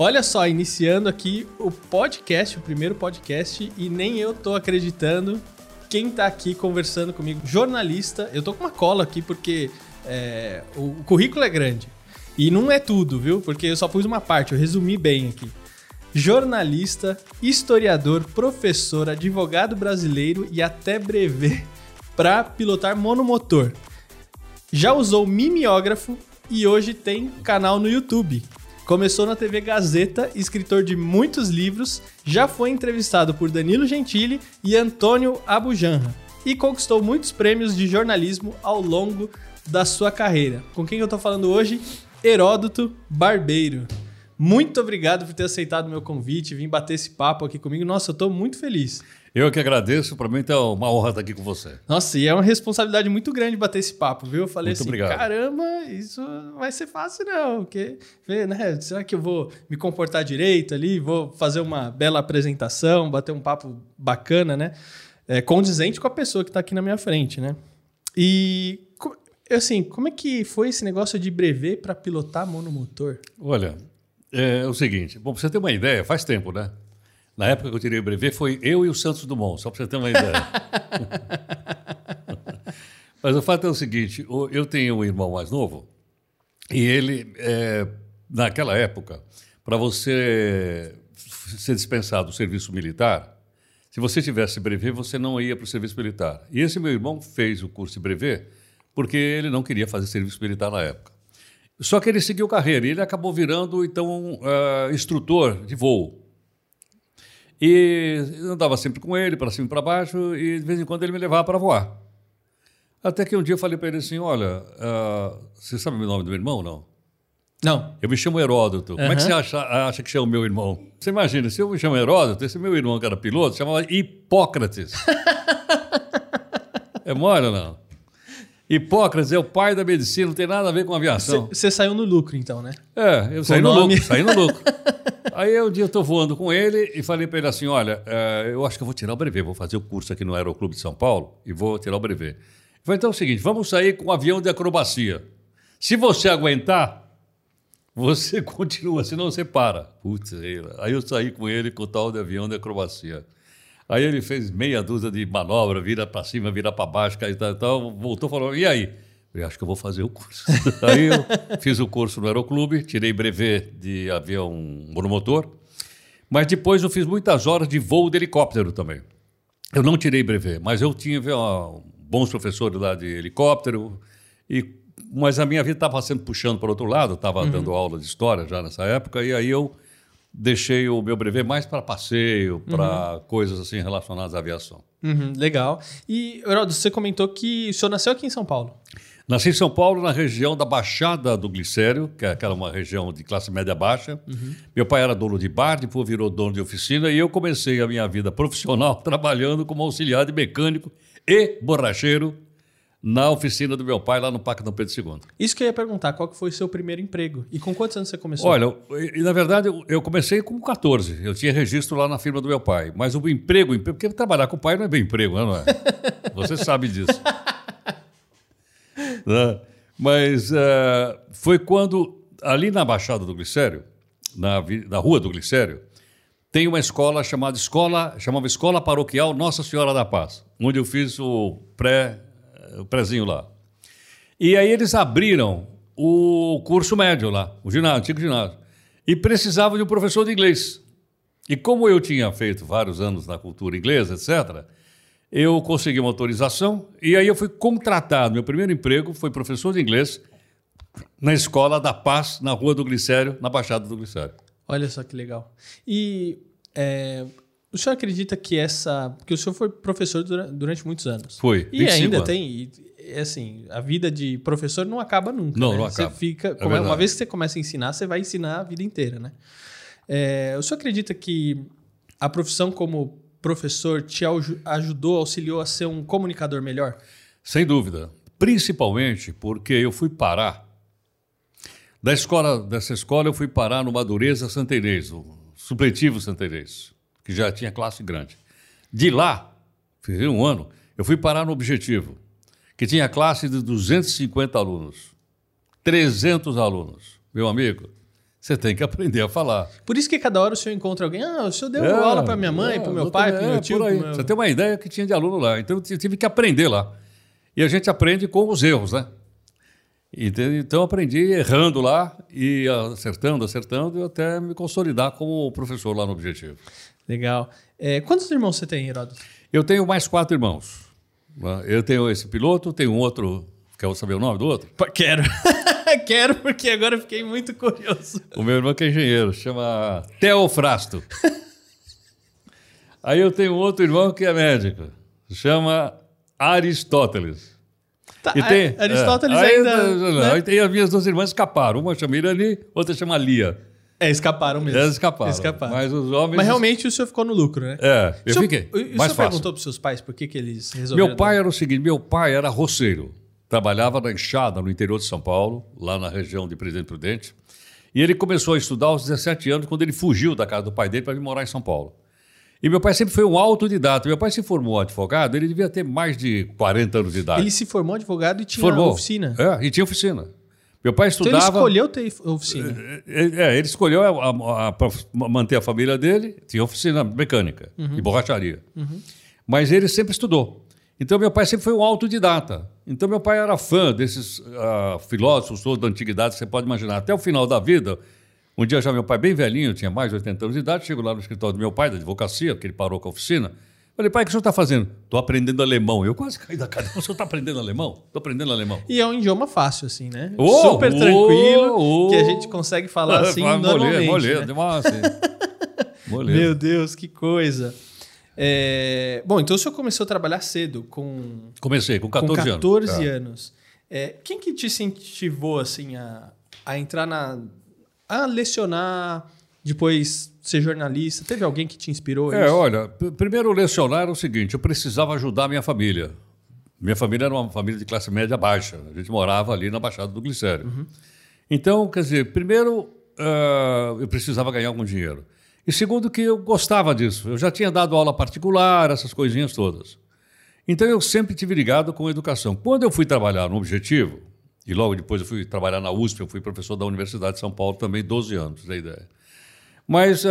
Olha só, iniciando aqui o podcast, o primeiro podcast, e nem eu tô acreditando quem tá aqui conversando comigo. Jornalista, eu tô com uma cola aqui porque é, o, o currículo é grande. E não é tudo, viu? Porque eu só pus uma parte, eu resumi bem aqui. Jornalista, historiador, professor, advogado brasileiro e até brevê para pilotar monomotor. Já usou mimeógrafo e hoje tem canal no YouTube. Começou na TV Gazeta, escritor de muitos livros, já foi entrevistado por Danilo Gentili e Antônio Abujanra e conquistou muitos prêmios de jornalismo ao longo da sua carreira. Com quem eu tô falando hoje? Heródoto Barbeiro. Muito obrigado por ter aceitado o meu convite, vir bater esse papo aqui comigo. Nossa, eu tô muito feliz. Eu que agradeço, para mim é uma honra estar aqui com você. Nossa, e é uma responsabilidade muito grande bater esse papo, viu? Eu falei muito assim, obrigado. caramba, isso não vai ser fácil não, porque, né, será que eu vou me comportar direito ali, vou fazer uma bela apresentação, bater um papo bacana, né? É, condizente com a pessoa que está aqui na minha frente, né? E, assim, como é que foi esse negócio de brevet para pilotar monomotor? Olha, é o seguinte, bom, pra você ter uma ideia, faz tempo, né? Na época que eu tirei o brevet, foi eu e o Santos Dumont, só para você ter uma ideia. Mas o fato é o seguinte: eu tenho um irmão mais novo e ele, é, naquela época, para você ser dispensado do serviço militar, se você tivesse brevet, você não ia para o serviço militar. E esse meu irmão fez o curso de brevet porque ele não queria fazer serviço militar na época. Só que ele seguiu carreira e ele acabou virando, então, uh, instrutor de voo. E andava sempre com ele, para cima e para baixo, e de vez em quando ele me levava para voar. Até que um dia eu falei para ele assim: Olha, uh, você sabe o nome do meu irmão não? Não. Eu me chamo Heródoto. Uhum. Como é que você acha, acha que chama o meu irmão? Você imagina, se eu me chamo Heródoto, esse meu irmão que era piloto chamava Hipócrates. é mole ou não? Hipócrates é o pai da medicina, não tem nada a ver com aviação. Você saiu no lucro, então, né? É, eu saí no lucro, saí no lucro. Aí um dia eu estou voando com ele e falei para ele assim: olha, uh, eu acho que eu vou tirar o brevet, vou fazer o curso aqui no Aeroclube de São Paulo e vou tirar o brevet. Ele falou: então é o seguinte, vamos sair com um avião de acrobacia. Se você aguentar, você continua, senão você para. Putz, aí eu saí com ele com o tal de avião de acrobacia. Aí ele fez meia dúzia de manobra, vira para cima, vira para baixo, cai tal, tal, voltou e falou: e aí? Falei, acho que eu vou fazer o curso. Aí eu fiz o curso no Aeroclube, tirei brevet de avião monomotor, mas depois eu fiz muitas horas de voo de helicóptero também. Eu não tirei brevet, mas eu tinha ó, bons professores lá de helicóptero, e, mas a minha vida estava sendo puxando para outro lado, estava uhum. dando aula de história já nessa época, e aí eu deixei o meu brevet mais para passeio, para uhum. coisas assim relacionadas à aviação. Uhum, legal. E, Heraldo, você comentou que o senhor nasceu aqui em São Paulo. Nasci em São Paulo, na região da Baixada do Glicério, que é aquela uma região de classe média baixa. Uhum. Meu pai era dono de bar, depois virou dono de oficina, e eu comecei a minha vida profissional trabalhando como auxiliar de mecânico e borracheiro na oficina do meu pai lá no Parque Dom Pedro II. Isso que eu ia perguntar, qual que foi o seu primeiro emprego? E com quantos anos você começou? Olha, eu, na verdade eu comecei com 14. Eu tinha registro lá na firma do meu pai. Mas o emprego, emprego porque trabalhar com o pai não é bem emprego, né, não é? Você sabe disso. Né? Mas uh, foi quando, ali na Baixada do Glicério, na, na Rua do Glicério, tem uma escola chamada escola, chamava Escola Paroquial Nossa Senhora da Paz, onde eu fiz o pré, o prézinho lá. E aí eles abriram o curso médio lá, o ginásio, antigo ginásio, e precisavam de um professor de inglês. E como eu tinha feito vários anos na cultura inglesa, etc., eu consegui uma autorização e aí eu fui contratado. Meu primeiro emprego foi professor de inglês na Escola da Paz, na Rua do Glicério, na Baixada do Glicério. Olha só que legal. E é, o senhor acredita que essa... Porque o senhor foi professor durante, muitos anos. Foi, E ainda anos. tem... Assim, a vida de professor não acaba nunca. Não, né? não acaba. Você fica, é uma vez que você começa a ensinar, você vai ensinar a vida inteira, né? É, o senhor acredita que a profissão como professor te ajudou, auxiliou a ser um comunicador melhor? Sem dúvida. Principalmente porque eu fui parar. Da escola, dessa escola, eu fui parar no Madureza Santa Inês, o supletivo Santa Inês, que já tinha classe grande. De lá, fiz um ano, eu fui parar no Objetivo, que tinha classe de 250 alunos. 300 alunos. Meu amigo, Você tem que aprender a falar. Por isso que cada hora o senhor encontra alguém. Ah, o senhor deu é, aula para minha mãe, é, para o meu pai, para o meu tio. Meu... Você tem uma ideia que tinha de aluno lá. Então eu tive que aprender lá. E a gente aprende com os erros, né? Então aprendi errando lá e acertando, acertando, e até me consolidar como professor lá no Objetivo. Legal. É, quantos irmãos você tem, Heródoto? Eu tenho mais quatro irmãos. Eu tenho esse piloto, tenho um outro. Quer saber o nome do outro? Quero. Quero, porque agora fiquei muito curioso. O meu irmão que é engenheiro, chama Teofrasto. Aí eu tenho outro irmão que é médico, chama Aristóteles. Tá, e tem, Aristóteles é, ainda. Aí, né? aí tem as minhas duas irmãs escaparam. Uma chama Irani, outra chama Lia. É, escaparam mesmo. Elas escaparam. escaparam. Mas os homens. Mas realmente o senhor ficou no lucro, né? É, eu senhor, fiquei. E o mais senhor fácil. perguntou para os seus pais por que, que eles resolveram. Meu pai era o seguinte: meu pai era roceiro. Trabalhava na enxada no interior de São Paulo, lá na região de Presidente Prudente. E ele começou a estudar aos 17 anos, quando ele fugiu da casa do pai dele para vir morar em São Paulo. E meu pai sempre foi um autodidata. Meu pai se formou advogado, ele devia ter mais de 40 anos de idade. Ele se formou advogado e tinha formou. oficina. É, e tinha oficina. Meu pai estudava. Então ele escolheu ter oficina. É, é, é ele escolheu para manter a família dele, tinha oficina mecânica uhum. e borracharia. Uhum. Mas ele sempre estudou. Então meu pai sempre foi um autodidata. Então meu pai era fã desses uh, filósofos todos da antiguidade, você pode imaginar. Até o final da vida, um dia já meu pai, bem velhinho, tinha mais de 80 anos de idade, chego lá no escritório do meu pai, da advocacia, que ele parou com a oficina. Falei, pai, o que o senhor está fazendo? Estou aprendendo alemão. Eu quase caí da cadeira. O senhor está aprendendo alemão? Estou aprendendo alemão. E é um idioma fácil, assim, né? Oh, Super oh, tranquilo, oh, que a gente consegue falar assim normalmente. Molê, né? molê, Meu Deus, que coisa. É... Bom, então o senhor começou a trabalhar cedo, com... Comecei, com 14, com 14 anos. anos. É, quem que te incentivou, assim, a, a entrar na a lecionar, depois ser jornalista? Teve alguém que te inspirou? É, isso? olha, primeiro lecionar era o seguinte: eu precisava ajudar a minha família. Minha família era uma família de classe média baixa. A gente morava ali na Baixada do Glicério. Uhum. Então, quer dizer, primeiro uh, eu precisava ganhar algum dinheiro. E segundo, que eu gostava disso. Eu já tinha dado aula particular, essas coisinhas todas. Então eu sempre tive ligado com a educação. Quando eu fui trabalhar no Objetivo, e logo depois eu fui trabalhar na USP, eu fui professor da Universidade de São Paulo também, 12 anos, da ideia. Mas uh,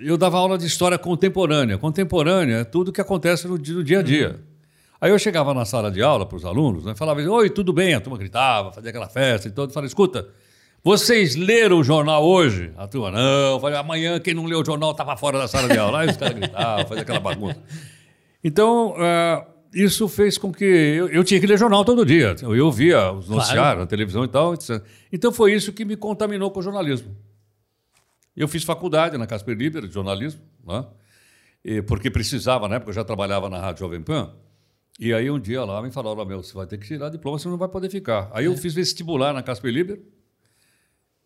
eu dava aula de história contemporânea. Contemporânea é tudo que acontece no, no dia a dia. Uhum. Aí eu chegava na sala de aula para os alunos, né, falava, oi, tudo bem? A turma gritava, fazia aquela festa e todo. Eu falava, escuta, vocês leram o jornal hoje? A turma, não. Eu falei, amanhã quem não leu o jornal estava fora da sala de aula. Aí os caras gritavam, fazia aquela bagunça. Então, uh, isso fez com que eu, eu, tinha que ler jornal todo dia. Eu via os noticiários claro. na televisão e tal. Etc. Então foi isso que me contaminou com o jornalismo. Eu fiz faculdade na Casper Liber de jornalismo, né? e, porque precisava, na época eu já trabalhava na Rádio Jovem Pan. E aí um dia lá me falaram: meu, você vai ter que tirar diploma, você não vai poder ficar. Aí eu é. fiz vestibular na Casper Liber,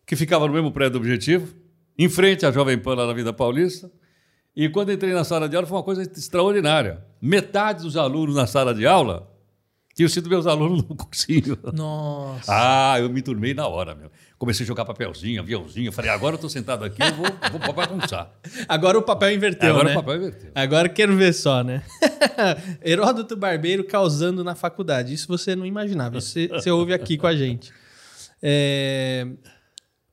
que ficava no mesmo prédio do Objetivo, em frente à Jovem Pan lá na Vida Paulista. E quando entrei na sala de aula foi uma coisa extraordinária. Metade dos alunos na sala de aula tinham sido meus alunos no cursinho. Nossa. Ah, eu me turmei na hora, meu. Comecei a jogar papelzinho, aviãozinho. Falei, agora eu estou sentado aqui, eu vou, vou bagunçar. Agora o papel inverteu, agora né? o papel inverteu. Agora quero ver só, né? Heródoto Barbeiro causando na faculdade. Isso você não imaginava. Você, você ouve aqui com a gente. É...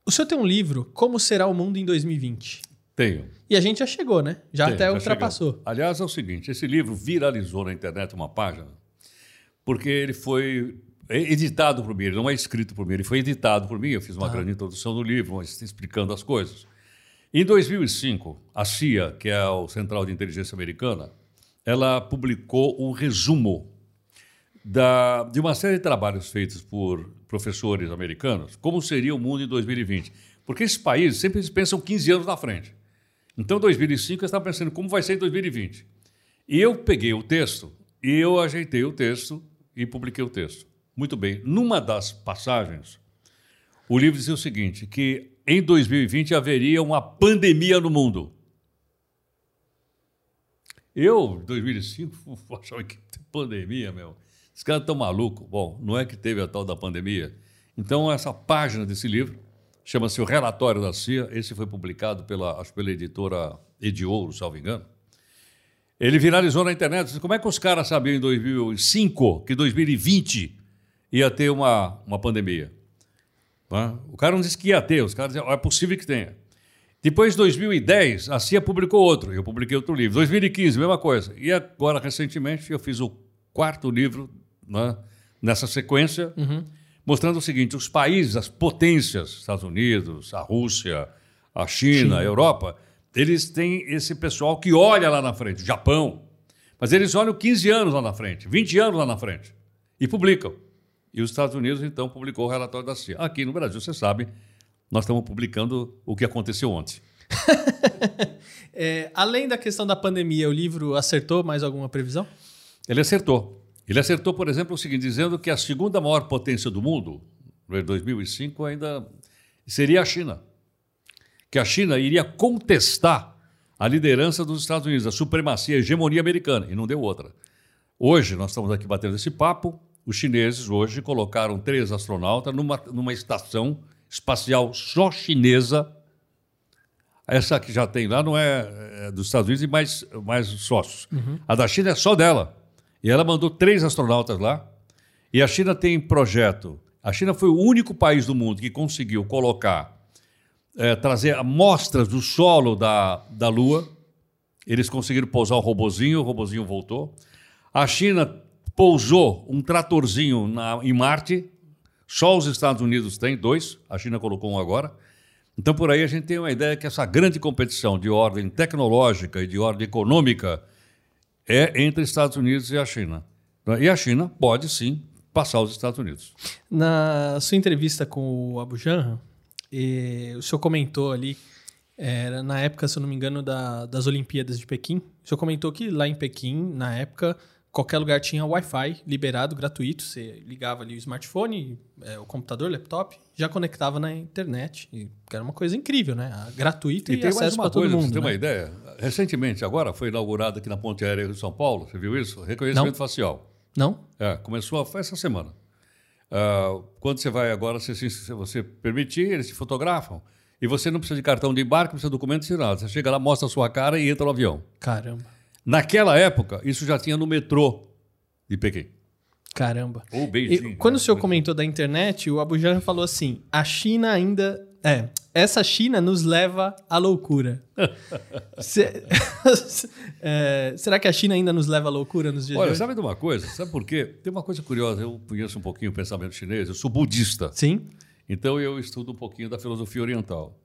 O senhor tem um livro, Como Será o Mundo em 2020? Tenho. E a gente já chegou, né? Já Tenho, até já ultrapassou. Chegou. Aliás, é o seguinte: esse livro viralizou na internet uma página, porque ele foi editado por mim, ele não é escrito por mim, ele foi editado por mim. Eu fiz uma ah. grande introdução no livro, explicando as coisas. Em 2005, a CIA, que é o Central de Inteligência Americana, ela publicou um resumo da, de uma série de trabalhos feitos por professores americanos, como seria o mundo em 2020. Porque esses países sempre pensam 15 anos na frente. Então, 2005, eu estava pensando como vai ser em 2020. E eu peguei o texto e eu ajeitei o texto e publiquei o texto. Muito bem. Numa das passagens, o livro dizia o seguinte: que em 2020 haveria uma pandemia no mundo. Eu, em 2005, achava que pandemia, meu. Esses caras estão malucos. Bom, não é que teve a tal da pandemia. Então, essa página desse livro chama-se O Relatório da CIA. Esse foi publicado pela, acho, pela editora Ediouro, salvo engano. Ele viralizou na internet. Como é que os caras sabiam em 2005 que 2020 ia ter uma, uma pandemia? Né? O cara não disse que ia ter, os caras diziam, é possível que tenha. Depois, em 2010, a CIA publicou outro, eu publiquei outro livro. 2015, mesma coisa. E agora, recentemente, eu fiz o quarto livro né, nessa sequência, uhum. mostrando o seguinte: os países, as potências, Estados Unidos, a Rússia, a China, China. a Europa, eles têm esse pessoal que olha lá na frente, Japão. Mas eles olham 15 anos lá na frente, 20 anos lá na frente, e publicam. E os Estados Unidos, então, publicou o relatório da CIA. Aqui no Brasil, você sabe, nós estamos publicando o que aconteceu ontem. é, além da questão da pandemia, o livro acertou mais alguma previsão? Ele acertou. Ele acertou, por exemplo, o seguinte, dizendo que a segunda maior potência do mundo, em 2005, ainda seria a China. Que a China iria contestar a liderança dos Estados Unidos, a supremacia, a hegemonia americana, e não deu outra. Hoje, nós estamos aqui batendo esse papo, os chineses hoje colocaram três astronautas numa, numa estação espacial só chinesa. Essa que já tem lá não é, é dos Estados Unidos e mais, mais sócios. Uhum. A da China é só dela. E ela mandou três astronautas lá. E a China tem projeto. A China foi o único país do mundo que conseguiu colocar, é, trazer amostras do solo da, da Lua. Eles conseguiram pousar o robozinho, o robozinho voltou. A China pousou um tratorzinho na, em Marte, só os Estados Unidos têm dois, a China colocou um agora. Então, por aí a gente tem uma ideia que essa grande competição de ordem tecnológica e de ordem econômica é entre Estados Unidos e a China. E a China pode sim passar os Estados Unidos. Na sua entrevista com o Abu Janra, o senhor comentou ali, era na época, se eu não me engano, da, das Olimpíadas de Pequim, o senhor comentou que lá em Pequim, na época, qualquer lugar tinha Wi-Fi liberado, gratuito. Você ligava ali o smartphone, é, o computador, laptop, já conectava na internet. E era uma coisa incrível, né? Gratuito e, e acesso para todo mundo. Você tem né? uma ideia? Recentemente, agora, foi inaugurado aqui na Ponte Aérea de São Paulo. Você viu isso? Reconhecimento Não. facial. Não? É, começou essa semana. Uh, quando você vai agora, se, se você permitir, eles se fotografam. E você não precisa de cartão de embarque, não precisa de documento, não nada. Você chega lá, mostra a sua cara e entra no avião. Caramba. Naquela época, isso já tinha no metrô de Pequim. Caramba. Ou Beijing. E, quando né? o senhor comentou da internet, o Abu Janra falou assim: a China ainda. É, essa China nos leva à loucura. Se, é, será que a China ainda nos leva à loucura nos dias Olha, de hoje? sabe de uma coisa? Sabe por quê? Tem uma coisa curiosa. Eu conheço um pouquinho o pensamento chinês. Eu sou budista. Sim. Então eu estudo um pouquinho da filosofia oriental.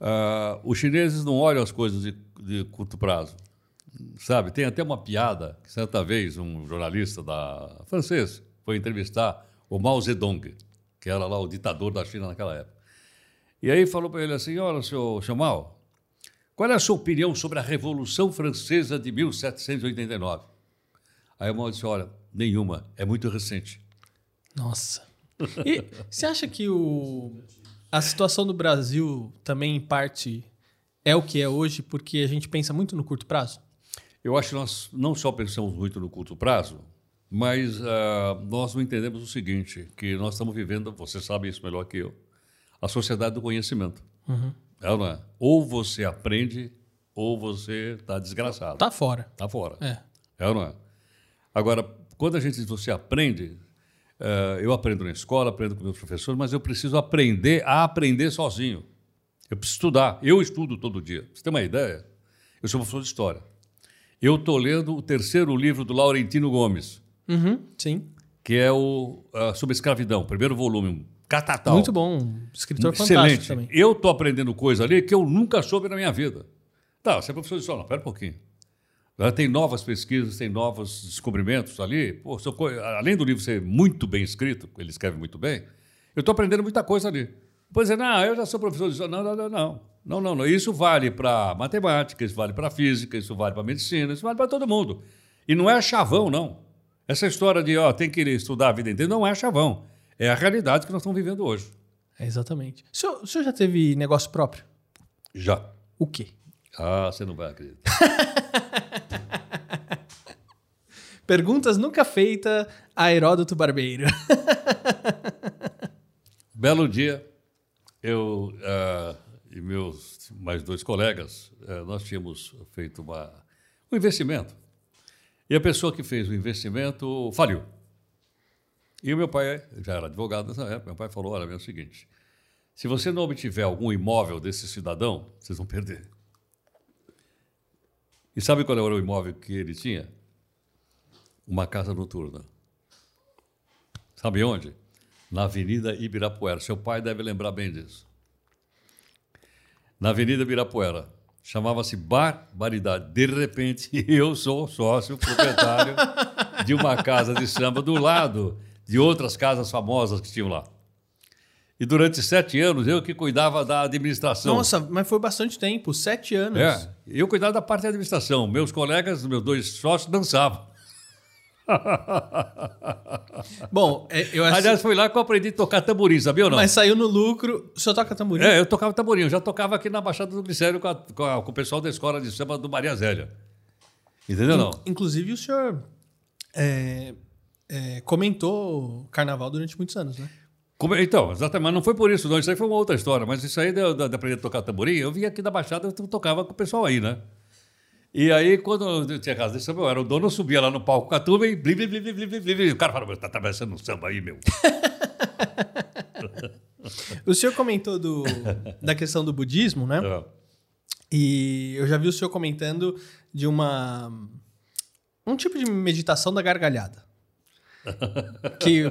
Uh, os chineses não olham as coisas de, de curto prazo. Sabe, tem até uma piada que certa vez um jornalista da francês foi entrevistar o Mao Zedong, que era lá o ditador da China naquela época. E aí falou para ele assim: Olha, seu, seu Mao, qual é a sua opinião sobre a Revolução Francesa de 1789? Aí o Mao disse: Olha, nenhuma, é muito recente. Nossa. E você acha que o, a situação do Brasil também, em parte, é o que é hoje porque a gente pensa muito no curto prazo? Eu acho que nós não só pensamos muito no curto prazo, mas uh, nós não entendemos o seguinte, que nós estamos vivendo, você sabe isso melhor que eu, a sociedade do conhecimento. Uhum. É ou é? Ou você aprende, ou você está desgraçado. Está fora. Está fora. É. É ou não é? Agora, quando a gente diz você aprende, uh, eu aprendo na escola, aprendo com meus professores, mas eu preciso aprender a aprender sozinho. Eu preciso estudar. Eu estudo todo dia. Você tem uma ideia? Eu sou professor de história. Eu estou lendo o terceiro livro do Laurentino Gomes. Uhum, sim. Que é o uh, sobre escravidão, primeiro volume, catatal. Muito bom, escritor Excelente. fantástico também. Eu estou aprendendo coisa ali que eu nunca soube na minha vida. Tá, você é professor de história, não, pera um pouquinho. Tem novas pesquisas, tem novos descobrimentos ali. Pô, além do livro ser muito bem escrito, ele escreve muito bem, eu estou aprendendo muita coisa ali. Pois é, não, eu já sou professor de história. Não, não, não, não. Não, não, não. Isso vale para matemática, isso vale para física, isso vale para medicina, isso vale para todo mundo. E não é chavão, não. Essa história de, ó, tem que estudar a vida inteira, não é chavão. É a realidade que nós estamos vivendo hoje. É exatamente. O senhor, o senhor já teve negócio próprio? Já. O quê? Ah, você não vai acreditar. Perguntas nunca feitas a Heródoto Barbeiro. Belo dia, eu uh, e meus mais dois colegas, uh, nós tínhamos feito uma, um investimento. E a pessoa que fez o investimento faliu. E o meu pai, já era advogado nessa época, meu pai falou, olha, é o seguinte, Se você não obtiver algum imóvel desse cidadão, vocês vão perder. E sabe qual era o imóvel que ele tinha? Uma casa noturna. Sabe onde? Na Avenida Ibirapuera. Seu pai deve lembrar bem disso. Na Avenida Ibirapuera. Chamava-se Barbaridade. De repente, eu sou sócio proprietário de uma casa de samba do lado de outras casas famosas que tinham lá. E durante sete anos eu que cuidava da administração. Nossa, mas foi bastante tempo, sete anos. É, eu cuidava da parte da administração. Meus colegas, meus dois sócios, dançavam. Bom, é, eu acho. Aliás, foi lá que eu aprendi a tocar tamborim, sabia ou não? Mas saiu no lucro. O senhor toca tamborim? É, eu tocava tamborim. Eu já tocava aqui na Baixada do Glicério com, a- com, a- com o pessoal da escola de samba do Maria Zélia. Entendeu não? Inclusive, o senhor é, é, comentou carnaval durante muitos anos, né? Como- então, exatamente, mas não foi por isso, não. Isso aí foi uma outra história. Mas isso aí de, de- de aprender a tocar tamborim, eu vim aqui da Baixada, eu tocava com o pessoal aí, né? E aí, quando eu tinha casa de samba, eu era o dono, eu subia lá no palco com a turma e blim, blim, blim, blim, blim, blim, blim. O cara falava, "Meu, tá atravessando um samba aí, meu. O senhor comentou do, da questão do budismo, né? É. E eu já vi o senhor comentando de uma um tipo de meditação da gargalhada. que,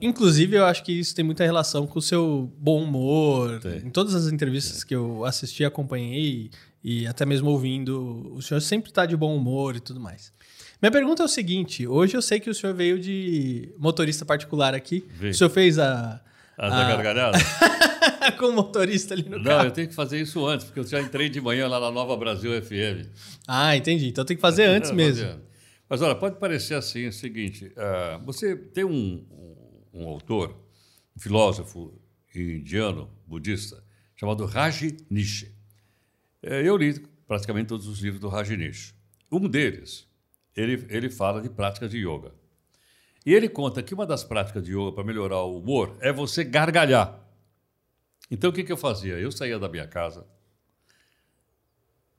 inclusive, eu acho que isso tem muita relação com o seu bom humor. Tem. Em todas as entrevistas que eu assisti, acompanhei e até mesmo ouvindo, o senhor sempre está de bom humor e tudo mais. Minha pergunta é o seguinte: hoje eu sei que o senhor veio de motorista particular aqui. Vim. O senhor fez a. A da gargalhada? com o motorista ali no Não, carro. eu tenho que fazer isso antes, porque eu já entrei de manhã lá na Nova Brasil FM. Ah, entendi. Então tem que fazer antes É, mesmo. fazendo. Mas olha, pode parecer assim, é o seguinte: ah, você tem um, um, um autor, um filósofo indiano, budista, chamado Rajneesh. Eh, Eu li praticamente todos os livros do Rajneesh. Um deles, ele, ele fala de práticas de yoga. E ele conta que uma das práticas de yoga para melhorar o humor é você gargalhar. Então o que, que eu fazia? Eu saía da minha casa,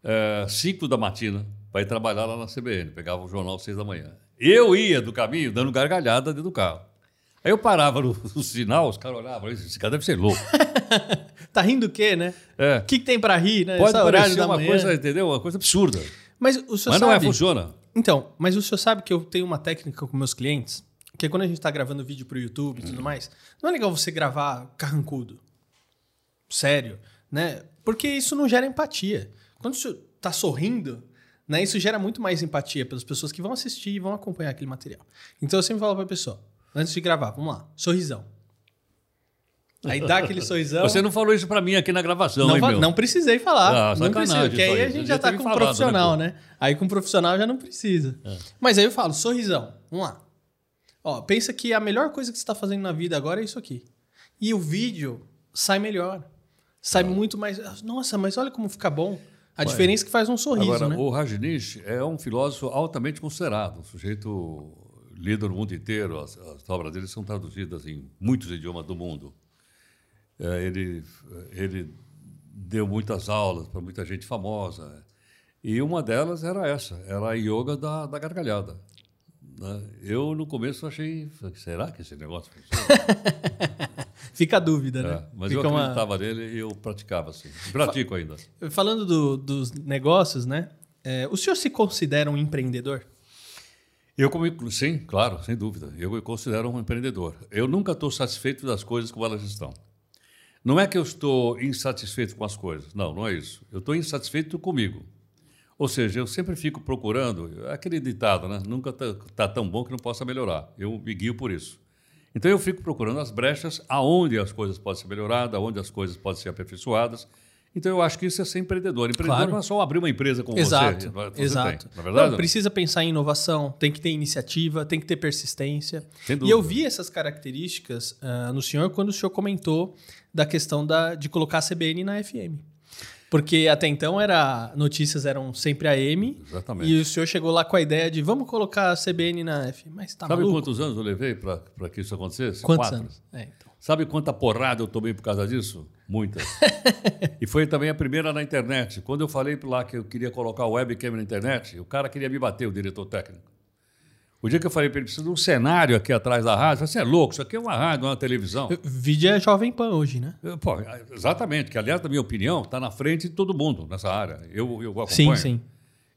é, 5 da matina para ir trabalhar lá na CBN. Pegava o jornal às 6 da manhã. Eu ia do caminho dando gargalhada dentro do carro. Aí eu parava no, no sinal, os caras olhavam, esse cara deve ser louco. Tá rindo o quê, né? É. O que, que tem pra rir, né? Pode parecer da uma manhã. coisa, entendeu? Uma coisa absurda. Mas o senhor Mas não é, funciona. Então, mas o senhor sabe que eu tenho uma técnica com meus clientes, que é quando a gente tá gravando vídeo pro YouTube e tudo Hum. mais, não é legal você gravar carrancudo. Sério, né? Porque isso não gera empatia. Quando o senhor tá sorrindo, né? Isso gera muito mais empatia pelas pessoas que vão assistir e vão acompanhar aquele material. Então eu sempre falo pra pessoa, antes de gravar, vamos lá, sorrisão. Aí dá aquele sorrisão. Você não falou isso para mim aqui na gravação, Não, hein, meu? não precisei falar. Ah, não precisa, porque aí a gente já já tá com um falado, né, profissional, né? Aí com profissional já não precisa. É. Mas aí eu falo, sorrisão. Vamos lá. Ó, pensa que a melhor coisa que você está fazendo na vida agora é isso aqui. E o vídeo sai melhor. Sai muito mais. Nossa, mas olha como fica bom. A diferença é que faz um sorriso, Agora, né? o Rajneesh é um filósofo altamente considerado, um sujeito lido no mundo inteiro. As, as obras dele são traduzidas em muitos idiomas do mundo. É, ele, ele deu muitas aulas para muita gente famosa. E uma delas era essa, era a yoga da, da gargalhada. né? Eu, no começo, achei, será que esse negócio funciona? Fica a dúvida, É, né? mas Fica eu uma- acreditava nele e eu praticava assim. Pratico ainda. Falando do- dos negócios, né? É, o senhor se considera um empreendedor? Eu, como, sim, claro, sem dúvida. Eu me considero um empreendedor. Eu nunca estou satisfeito das coisas como elas estão. Não é que eu estou insatisfeito com as coisas. Não, não é isso. Eu estou insatisfeito comigo. Ou seja, eu sempre fico procurando, é aquele ditado, né? Nunca está tão bom que não possa melhorar. Eu me guio por isso. Então eu fico procurando as brechas aonde as coisas podem ser melhoradas, aonde as coisas podem ser aperfeiçoadas. Então eu acho que isso é ser empreendedor. Empreendedor Claro. não é só abrir uma empresa como Exato, você. você exato. Tem, na verdade? Não, precisa pensar em inovação, tem que ter iniciativa, tem que ter persistência. E eu vi essas características ah, no senhor quando o senhor comentou da questão da, de colocar a CBN na FM. Porque até então era notícias eram sempre AM Exatamente. e o senhor chegou lá com a ideia de vamos colocar a CBN na FM. Mas tá Sabe maluco? quantos anos eu levei para que isso acontecesse? Quantos Quatro. anos? É, então. Sabe quanta porrada eu tomei por causa disso? Muitas. e foi também a primeira na internet. Quando eu falei lá que eu queria colocar o webcam na internet, o cara queria me bater, o diretor técnico. O dia que eu falei para ele, precisa de um cenário aqui atrás da rádio, você é louco, isso aqui é uma rádio, não é uma televisão. Vídeo é Jovem Pan hoje, né? Pô, exatamente, que aliás, na minha opinião, está na frente de todo mundo nessa área. Eu, eu acompanho. Sim, sim.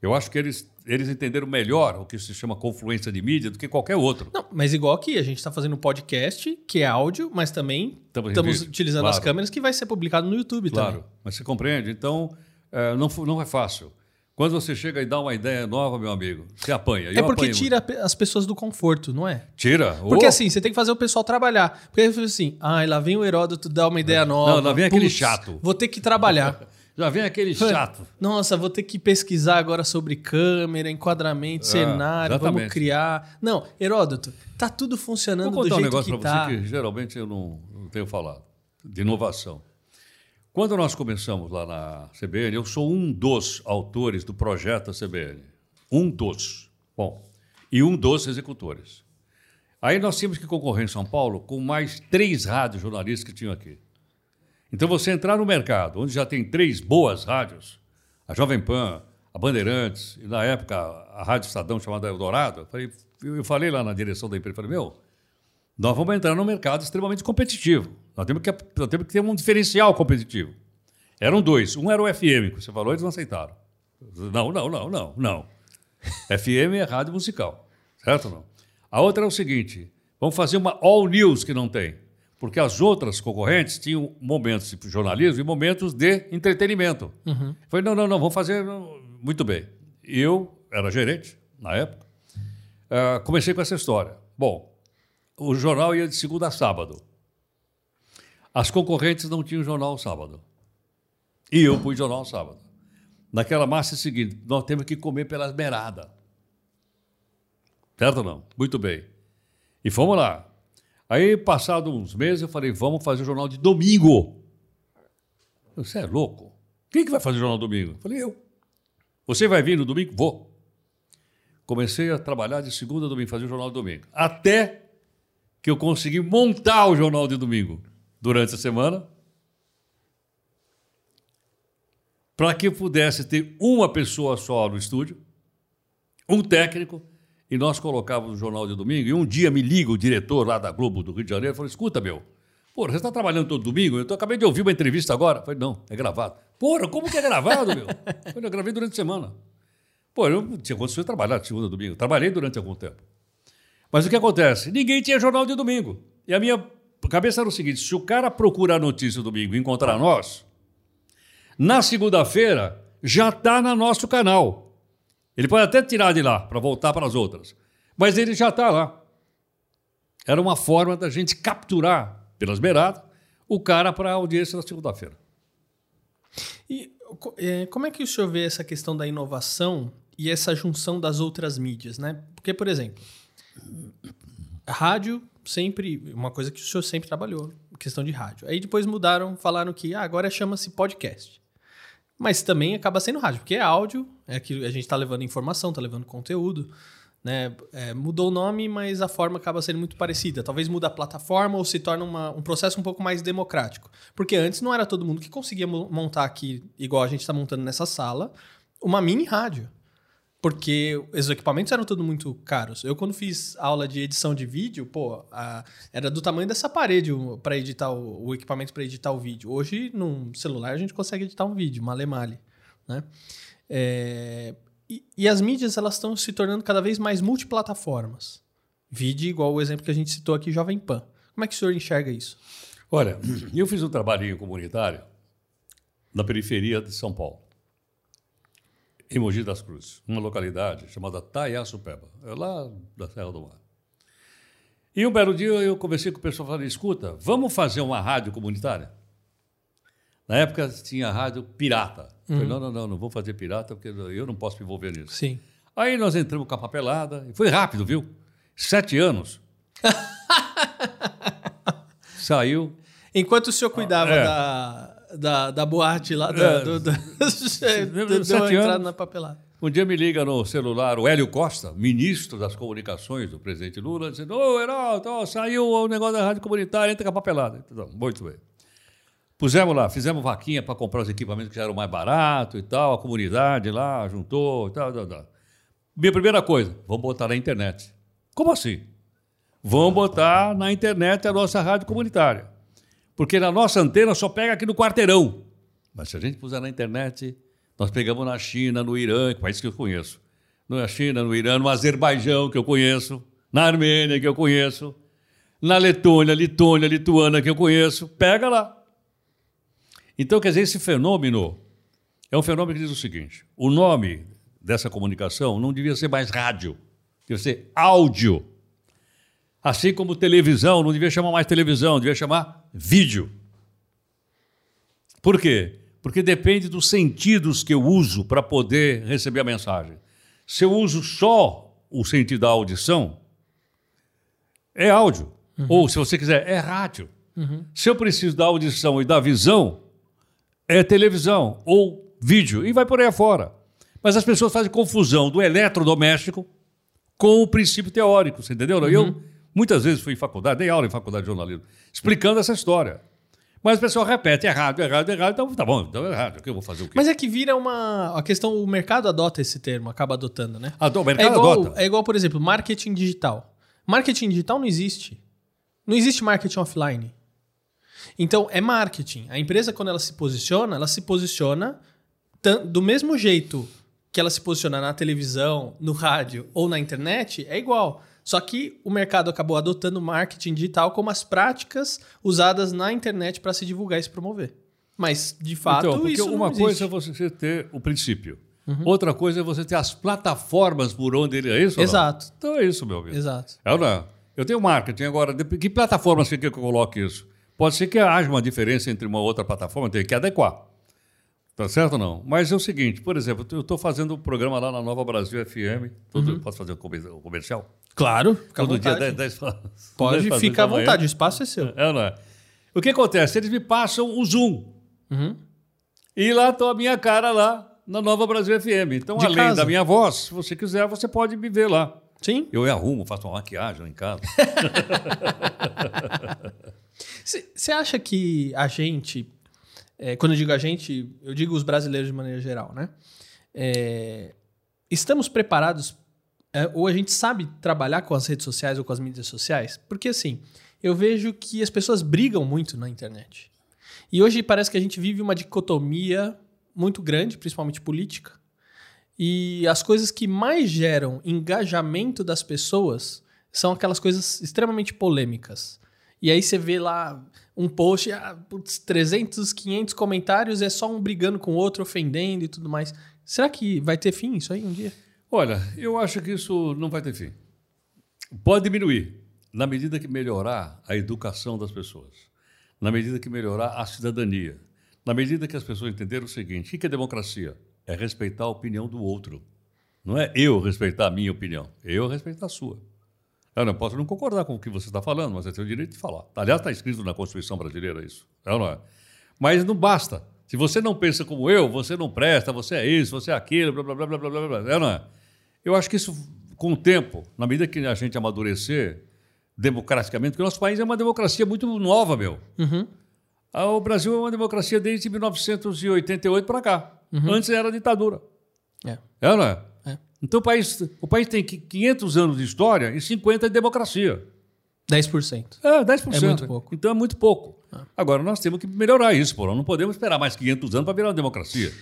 Eu acho que eles, eles entenderam melhor o que se chama confluência de mídia do que qualquer outro. Não, mas igual aqui, a gente está fazendo um podcast, que é áudio, mas também Estamos utilizando claro. as câmeras que vai ser publicado no YouTube Claro, também. mas você compreende? Então, é, não, não é fácil. Quando você chega e dá uma ideia nova, meu amigo, você apanha. É Eu porque apanho tira pe- as pessoas do conforto, não é? muito. Tira. Porque Oh, assim, você tem que fazer o pessoal trabalhar. Porque assim, ah, lá vem o Heródoto dar uma ideia nova. Não, lá vem aquele Putz, chato. Vou ter que trabalhar. Já vem aquele chato. Nossa, vou ter que pesquisar agora sobre câmera, enquadramento, cenário, vamos Ah, exatamente. criar. Não, Heródoto, tá tudo funcionando Vou do contar um jeito negócio que para tá. você que geralmente eu não, não tenho falado, de inovação. Quando nós começamos lá na CBN, eu sou um dos autores do projeto da CBN. Um dos. Bom, e um dos executores. Aí nós tínhamos que concorrer em São Paulo com mais três rádios jornalistas que tinham aqui. Então você entrar no mercado, onde já tem três boas rádios, a Jovem Pan, a Bandeirantes, e na época a Rádio Estadão chamada Eldorado, eu falei, eu falei lá na direção da empresa, falei, meu, nós vamos entrar num mercado extremamente competitivo. Nós temos que, nós temos que ter um diferencial competitivo. Eram dois. Um era o FM, que você falou, eles não aceitaram. Não, não, não, não, não. FM é rádio musical, certo ou não? A outra é o seguinte, vamos fazer uma all news que não tem. Porque as outras concorrentes tinham momentos de jornalismo e momentos de entretenimento. Falei, não, não, não, vamos fazer muito bem. Eu era gerente, na época, ah, comecei com essa história. Bom, o jornal ia de segunda a sábado. As concorrentes não tinham jornal sábado. E eu pus jornal sábado. Naquela massa é seguinte, nós temos que comer pelas beiradas. Certo ou não? Muito bem. E fomos lá. Aí, passado uns meses, eu falei, vamos fazer o jornal de domingo. Você é louco? Quem que vai fazer o jornal domingo? Eu falei, eu. Você vai vir no domingo? Vou. Comecei a trabalhar de segunda a domingo, fazer o jornal de domingo. Até que eu consegui montar o jornal de domingo durante a semana para que pudesse ter uma pessoa só no estúdio, um técnico, e nós colocávamos o jornal de domingo. E um dia me liga o diretor lá da Globo do Rio de Janeiro e falou: Escuta, meu, porra, você está trabalhando todo domingo? Eu tô, acabei de ouvir uma entrevista agora. Eu falei: Não, é gravado. Porra, como que é gravado, meu? Eu falei, eu gravei durante a semana. Pô, eu não tinha condições de trabalhar de segunda a domingo. Trabalhei durante algum tempo. Mas o que acontece? Ninguém tinha jornal de domingo. E a minha cabeça era o seguinte: se o cara procurar notícia domingo e encontrar nós, na segunda-feira já está no nosso canal. Ele pode até tirar de lá para voltar para as outras, mas ele já está lá. Era uma forma da gente capturar pelas beiradas o cara para a audiência na segunda-feira. E é, como é que o senhor vê essa questão da inovação e essa junção das outras mídias, né? Porque, por exemplo, rádio sempre, uma coisa que o senhor sempre trabalhou, questão de rádio. Aí depois mudaram, falaram que ah, agora chama-se podcast. Mas também acaba sendo rádio, porque é áudio, é que a gente está levando informação, está levando conteúdo. Né? É, mudou o nome, mas a forma acaba sendo muito parecida. Talvez muda a plataforma ou se torna uma- um processo um pouco mais democrático. Porque antes não era todo mundo que conseguia mo- montar aqui, igual a gente está montando nessa sala, uma mini rádio. Porque os equipamentos eram tudo muito caros. Eu, quando fiz aula de edição de vídeo, pô, a- era do tamanho dessa parede para editar o, o equipamento para editar o vídeo. Hoje, num celular, a gente consegue editar um vídeo, male male, né? É, e, e as mídias, elas estão se tornando cada vez mais multiplataformas. Vídeo igual o exemplo que a gente citou aqui, Jovem Pan. Como é que o senhor enxerga isso? Olha, eu fiz um trabalhinho comunitário na periferia de São Paulo, em Mogi das Cruzes, uma localidade chamada Taiaçupeba, é lá da Serra do Mar. E um belo dia eu conversei com o pessoal e falei, escuta, vamos fazer uma rádio comunitária? Na época tinha rádio pirata. Eu falei, não, não, não, não vou fazer pirata porque eu não posso me envolver nisso. Sim. Aí nós entramos com a papelada, e foi rápido, viu? Sete anos. Saiu, Enquanto o senhor cuidava é. da, da, da boate lá, da, É. do, do, deu deu uma entrada na papelada. Um dia me liga no celular o Hélio Costa, ministro das comunicações do presidente Lula, dizendo: Ô, Heraldo, ó, saiu o negócio da rádio comunitária, entra com a papelada. Então, muito bem. Pusemos lá, fizemos vaquinha para comprar os equipamentos que já eram mais baratos e tal, a comunidade lá juntou e tal, tal, tal. Minha primeira coisa, vamos botar na internet. Como assim? Vão botar na internet a nossa rádio comunitária. Porque na nossa antena só pega aqui no quarteirão. Mas se a gente puser na internet, nós pegamos na China, no Irã, que é país que eu conheço. Na China, no Irã, no Azerbaijão, que eu conheço. Na Armênia, que eu conheço. Na Letônia, Litônia, Lituânia, que eu conheço. Pega lá. Então, quer dizer, esse fenômeno é um fenômeno que diz o seguinte: o nome dessa comunicação não devia ser mais rádio, devia ser áudio. Assim como televisão, não devia chamar mais televisão, devia chamar vídeo. Por quê? Porque depende dos sentidos que eu uso para poder receber a mensagem. Se eu uso só o sentido da audição, é áudio. Uhum. Ou, se você quiser, é rádio. Uhum. Se eu preciso da audição e da visão, é televisão ou vídeo. E vai por aí afora. Mas as pessoas fazem confusão do eletrodoméstico com o princípio teórico, você entendeu? Uhum. Eu muitas vezes fui em faculdade, dei aula em faculdade de jornalismo, explicando essa história. Mas o pessoal repete, errado, errado, errado, então tá bom, então é errado, eu vou fazer o quê? Mas é que vira uma. A questão, o mercado adota esse termo, acaba adotando, né? Adota, o mercado é igual, adota. É igual, por exemplo, marketing digital. Marketing digital não existe. Não existe marketing offline. Então, é marketing. A empresa, quando ela se posiciona, ela se posiciona do mesmo jeito que ela se posiciona na televisão, no rádio ou na internet, é igual. Só que o mercado acabou adotando marketing digital como as práticas usadas na internet para se divulgar e se promover. Mas, de fato, então, isso uma coisa é você ter o princípio. Uhum. Outra coisa é você ter as plataformas por onde ele é isso? Exato. Então é isso, meu amigo. Exato. É, não. Eu tenho marketing agora. Que plataforma você quer que eu coloque isso? Pode ser que haja uma diferença entre uma outra plataforma, tem que adequar. Tá certo ou não? Mas é o seguinte, por exemplo, eu estou fazendo um programa lá na Nova Brasil FM. Tudo, uhum. Posso fazer o comercial? Claro, fica Todo dia 10, 10 Pode, 10 fica à vontade, o espaço é seu. É, não é? O que acontece? Eles me passam o Zoom. Uhum. E lá está a minha cara lá na Nova Brasil FM. Então, De além casa. da minha voz, se você quiser, você pode me ver lá. Sim. Eu arrumo, faço uma maquiagem em casa. Você acha que a gente, é, quando eu digo a gente, eu digo os brasileiros de maneira geral, né? É, estamos preparados é, ou a gente sabe trabalhar com as redes sociais ou com as mídias sociais? Porque assim, eu vejo que as pessoas brigam muito na internet. E hoje parece que a gente vive uma dicotomia muito grande, principalmente política. E as coisas que mais geram engajamento das pessoas são aquelas coisas extremamente polêmicas. E aí você vê lá um post, ah, putz, 300, 500 comentários, é só um brigando com o outro, ofendendo e tudo mais. Será que vai ter fim isso aí um dia? Olha, eu acho que isso não vai ter fim. Pode diminuir na medida que melhorar a educação das pessoas, na medida que melhorar a cidadania, na medida que as pessoas entenderem o seguinte: o que é democracia? É respeitar a opinião do outro. Não é eu respeitar a minha opinião, é eu respeitar a sua. Eu não posso não concordar com o que você está falando, mas é seu direito de falar. Aliás, está escrito na Constituição brasileira isso. É ou não é? Mas não basta. Se você não pensa como eu, você não presta, você é isso, você é aquilo, blá, blá, blá, blá, blá, blá, blá. É ou não é? Eu acho que isso, com o tempo, na medida que a gente amadurecer democraticamente, porque o nosso país é uma democracia muito nova, meu. Uhum. Ah, o Brasil é uma democracia desde 1988 para cá. Uhum. Antes era ditadura. É. É, não é? Então o país, o país tem 500 anos de história e 50 de democracia. 10%. É, 10%. É muito pouco. Então é muito pouco. Ah. Agora nós temos que melhorar isso, porra. Não podemos esperar mais 500 anos para virar uma democracia.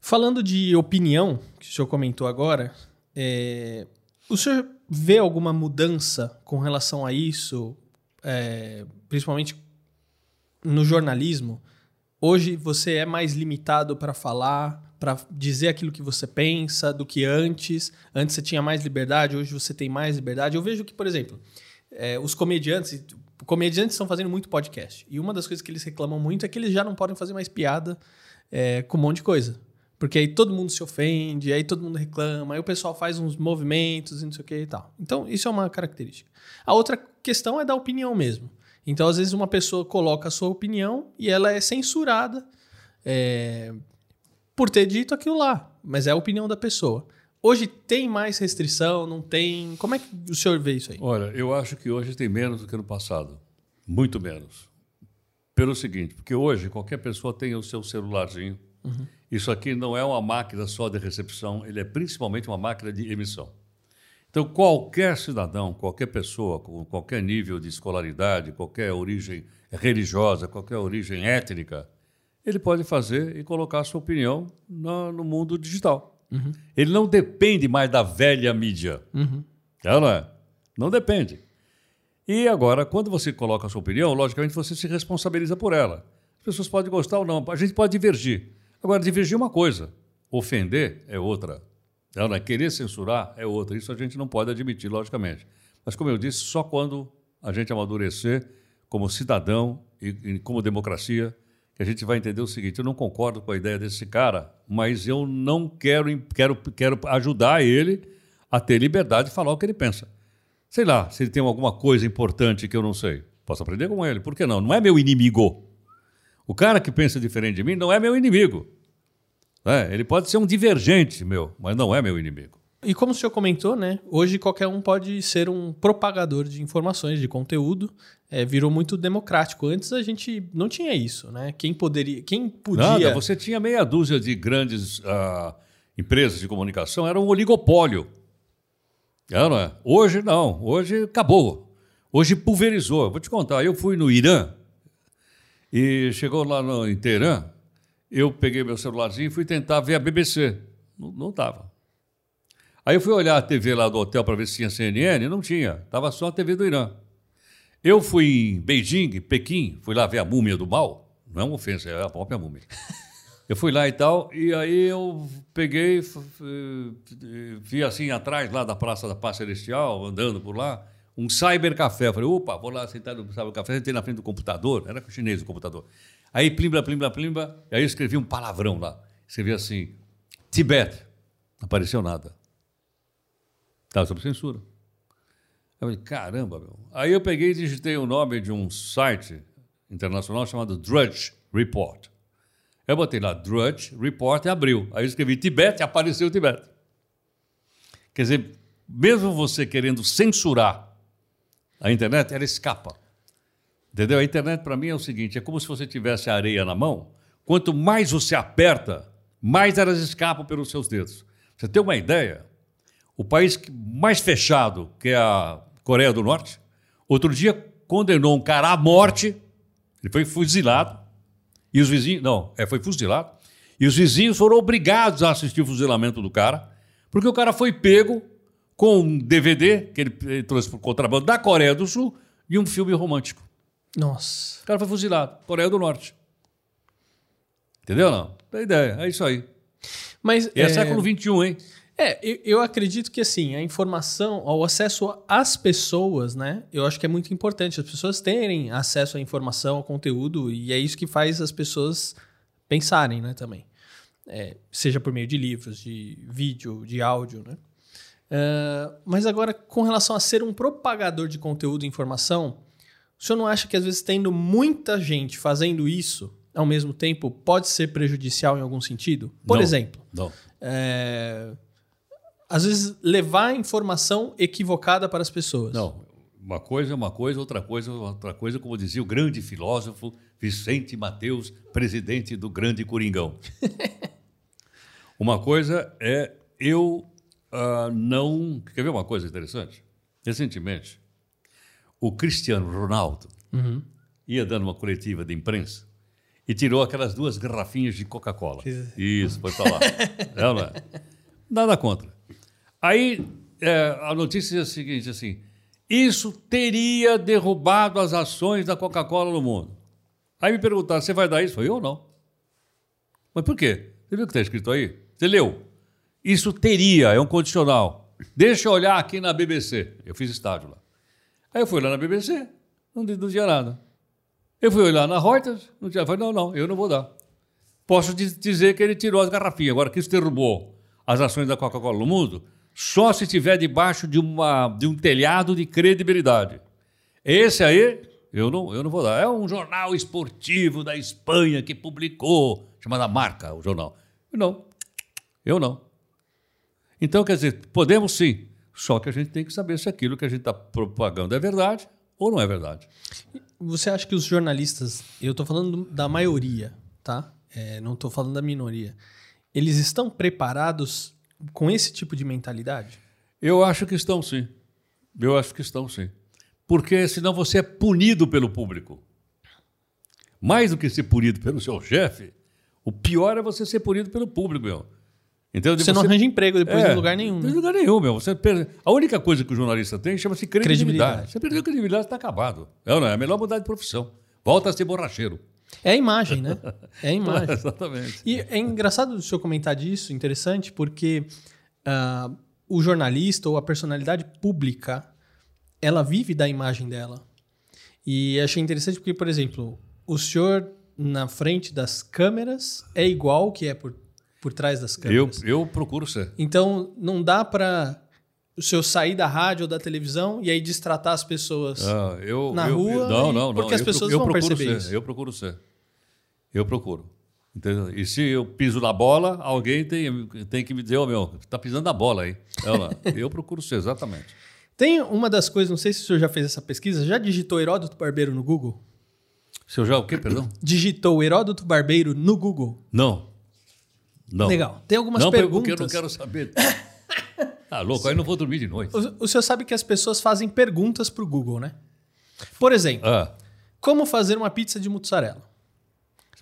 Falando de opinião, que o senhor comentou agora, é, o senhor vê alguma mudança com relação a isso, é, principalmente no jornalismo? Hoje você é mais limitado para falar, para dizer aquilo que você pensa do que antes. Antes você tinha mais liberdade, hoje você tem mais liberdade. Eu vejo que, por exemplo, é, os comediantes, comediantes estão fazendo muito podcast. E uma das coisas que eles reclamam muito é que eles já não podem fazer mais piada é, com um monte de coisa. Porque aí todo mundo se ofende, aí todo mundo reclama, aí o pessoal faz uns movimentos e não sei o que e tal. Então, isso é uma característica. A outra questão é da opinião mesmo. Então, às vezes, uma pessoa coloca a sua opinião e ela é censurada é, por ter dito aquilo lá, mas é a opinião da pessoa. Hoje tem mais restrição, não tem? Como é que o senhor vê isso aí? Olha, eu acho que hoje tem menos do que no passado. Muito menos. Pelo seguinte, porque hoje qualquer pessoa tem o seu celularzinho, Uhum. Isso aqui não é uma máquina só de recepção, ele é principalmente uma máquina de emissão. Então, qualquer cidadão, qualquer pessoa, com qualquer nível de escolaridade, qualquer origem religiosa, qualquer origem étnica, ele pode fazer e colocar a sua opinião no, no mundo digital. Uhum. Ele não depende mais da velha mídia. Uhum. não é? Não depende. E agora, quando você coloca a sua opinião, logicamente você se responsabiliza por ela. As pessoas podem gostar ou não, a gente pode divergir. Agora, divergir é uma coisa, ofender é outra. Não, é? Querer censurar é outra. Isso a gente não pode admitir, logicamente. Mas, como eu disse, só quando a gente amadurecer como cidadão e, e como democracia, que a gente vai entender o seguinte: eu não concordo com a ideia desse cara, mas eu não quero, quero, quero ajudar ele a ter liberdade de falar o que ele pensa. Sei lá, se ele tem alguma coisa importante que eu não sei. Posso aprender com ele. Por que não? Não é meu inimigo. O cara que pensa diferente de mim não é meu inimigo. É, ele pode ser um divergente meu, mas não é meu inimigo. E como o senhor comentou, né? Hoje qualquer um pode ser um propagador de informações, de conteúdo. É, virou muito democrático. Antes a gente não tinha isso, né? Quem poderia, quem podia. Nada, você tinha meia dúzia de grandes uh, empresas de comunicação, era um oligopólio. É, não é? Hoje não, hoje acabou. Hoje pulverizou. Vou te contar, eu fui no Irã e chegou lá no, em Teherã, eu peguei meu celularzinho e fui tentar ver a BBC. Não estava. Aí eu fui olhar a TV lá do hotel para ver se tinha CNN, não tinha. Estava só a TV do Irã. Eu fui em Beijing, Pequim, fui lá ver a múmia do mal. Não é uma ofensa, é a própria múmia. Eu fui lá e tal, e aí eu peguei, vi assim atrás lá da Praça da Paz Celestial, andando por lá, um cybercafé. Eu falei, opa, vou lá sentar no cybercafé, sentei na frente do computador, era chinês o computador. Aí, plimba, plimba, plimba, e aí eu escrevi um palavrão lá. Escrevi assim, Tibete. Não apareceu nada. Estava sob censura. Eu falei, caramba, meu. Aí eu peguei e digitei o nome de um site internacional chamado Drudge Report. Eu botei lá Drudge Report e abriu. Aí eu escrevi Tibete e apareceu o Tibete. Quer dizer, mesmo você querendo censurar a internet, ela escapa. Entendeu? A internet para mim é o seguinte: é como se você tivesse areia na mão. Quanto mais você aperta, mais elas escapam pelos seus dedos. Você tem uma ideia? O país mais fechado, que é a Coreia do Norte, outro dia condenou um cara à morte. Ele foi fuzilado e os vizinhos. Não, é, foi fuzilado. E os vizinhos foram obrigados a assistir o fuzilamento do cara, porque o cara foi pego com um DVD que ele, ele trouxe por contrabando da Coreia do Sul e um filme romântico. Nossa. O cara foi fuzilado. Coreia do Norte. Entendeu? Não? Tem ideia. É isso aí. Mas, e é, é século XXI, hein? É, eu, eu, acredito que assim, a informação, o acesso às pessoas, né? Eu acho que é muito importante. As pessoas terem acesso à informação, ao conteúdo, e é isso que faz as pessoas pensarem, né, também. É, seja por meio de livros, de vídeo, de áudio, né? Uh, mas agora, com relação a ser um propagador de conteúdo e informação, o senhor não acha que às vezes tendo muita gente fazendo isso ao mesmo tempo pode ser prejudicial em algum sentido? Por não, exemplo, não. É, às vezes levar informação equivocada para as pessoas. Não, uma coisa é uma coisa, outra coisa é outra coisa, como dizia o grande filósofo Vicente Mateus, presidente do Grande Coringão. uma coisa é eu uh, não. Quer ver uma coisa interessante? Recentemente, o Cristiano Ronaldo uhum. ia dando uma coletiva de imprensa e tirou aquelas duas garrafinhas de Coca-Cola. Isso, foi para lá. não, não é? Nada contra. Aí é, a notícia é a seguinte: assim, isso teria derrubado as ações da Coca-Cola no mundo. Aí me perguntaram: você vai dar isso? Foi eu não. Mas por quê? Você viu o que está escrito aí? Você leu? Isso teria, é um condicional. Deixa eu olhar aqui na BBC. Eu fiz estágio lá. Aí eu fui lá na BBC, não, não tinha nada. Eu fui olhar na Reuters, não tinha. Falei, não, não, eu não vou dar. Posso dizer que ele tirou as garrafinhas. Agora, que isso derrubou as ações da Coca-Cola no mundo, só se estiver debaixo de, uma, de um telhado de credibilidade. Esse aí, eu não, eu não vou dar. É um jornal esportivo da Espanha que publicou, chamada Marca, o jornal. Não, eu não. Então, quer dizer, podemos sim só que a gente tem que saber se aquilo que a gente está propagando é verdade ou não é verdade. Você acha que os jornalistas, eu estou falando da maioria, tá? É, não estou falando da minoria. Eles estão preparados com esse tipo de mentalidade? Eu acho que estão sim. Eu acho que estão sim. Porque senão você é punido pelo público. Mais do que ser punido pelo seu chefe, o pior é você ser punido pelo público, meu. Entendeu? Você, você não arranja emprego depois é, em lugar nenhum. Né? Em lugar nenhum, meu. Você perde... A única coisa que o jornalista tem chama-se credibilidade. credibilidade. Você perdeu credibilidade, está acabado. É, não é? é melhor mudar de profissão. Volta a ser borracheiro. É a imagem, né? É a imagem. Exatamente. E é engraçado o senhor comentar disso, interessante, porque uh, o jornalista ou a personalidade pública, ela vive da imagem dela. E achei interessante porque, por exemplo, o senhor na frente das câmeras é igual que é por, por trás das câmeras. Eu, eu procuro ser. Então, não dá para o senhor sair da rádio ou da televisão e aí distratar as pessoas ah, eu, na eu, rua. Eu, não, não, porque não. as pessoas eu, vão perceber ser, isso. Eu procuro ser. Eu procuro. Entendeu? E se eu piso na bola, alguém tem, tem que me dizer, ô oh, meu, tá pisando na bola aí. eu procuro ser, exatamente. Tem uma das coisas, não sei se o senhor já fez essa pesquisa, já digitou Heródoto Barbeiro no Google? Se eu já o quê, perdão? Digitou Heródoto Barbeiro no Google? Não. Não. Legal. Tem algumas não, perguntas. Não, porque eu não quero saber. Ah, louco, aí não vou dormir de noite. O, o senhor sabe que as pessoas fazem perguntas para o Google, né? Por exemplo, ah. como fazer uma pizza de mussarela?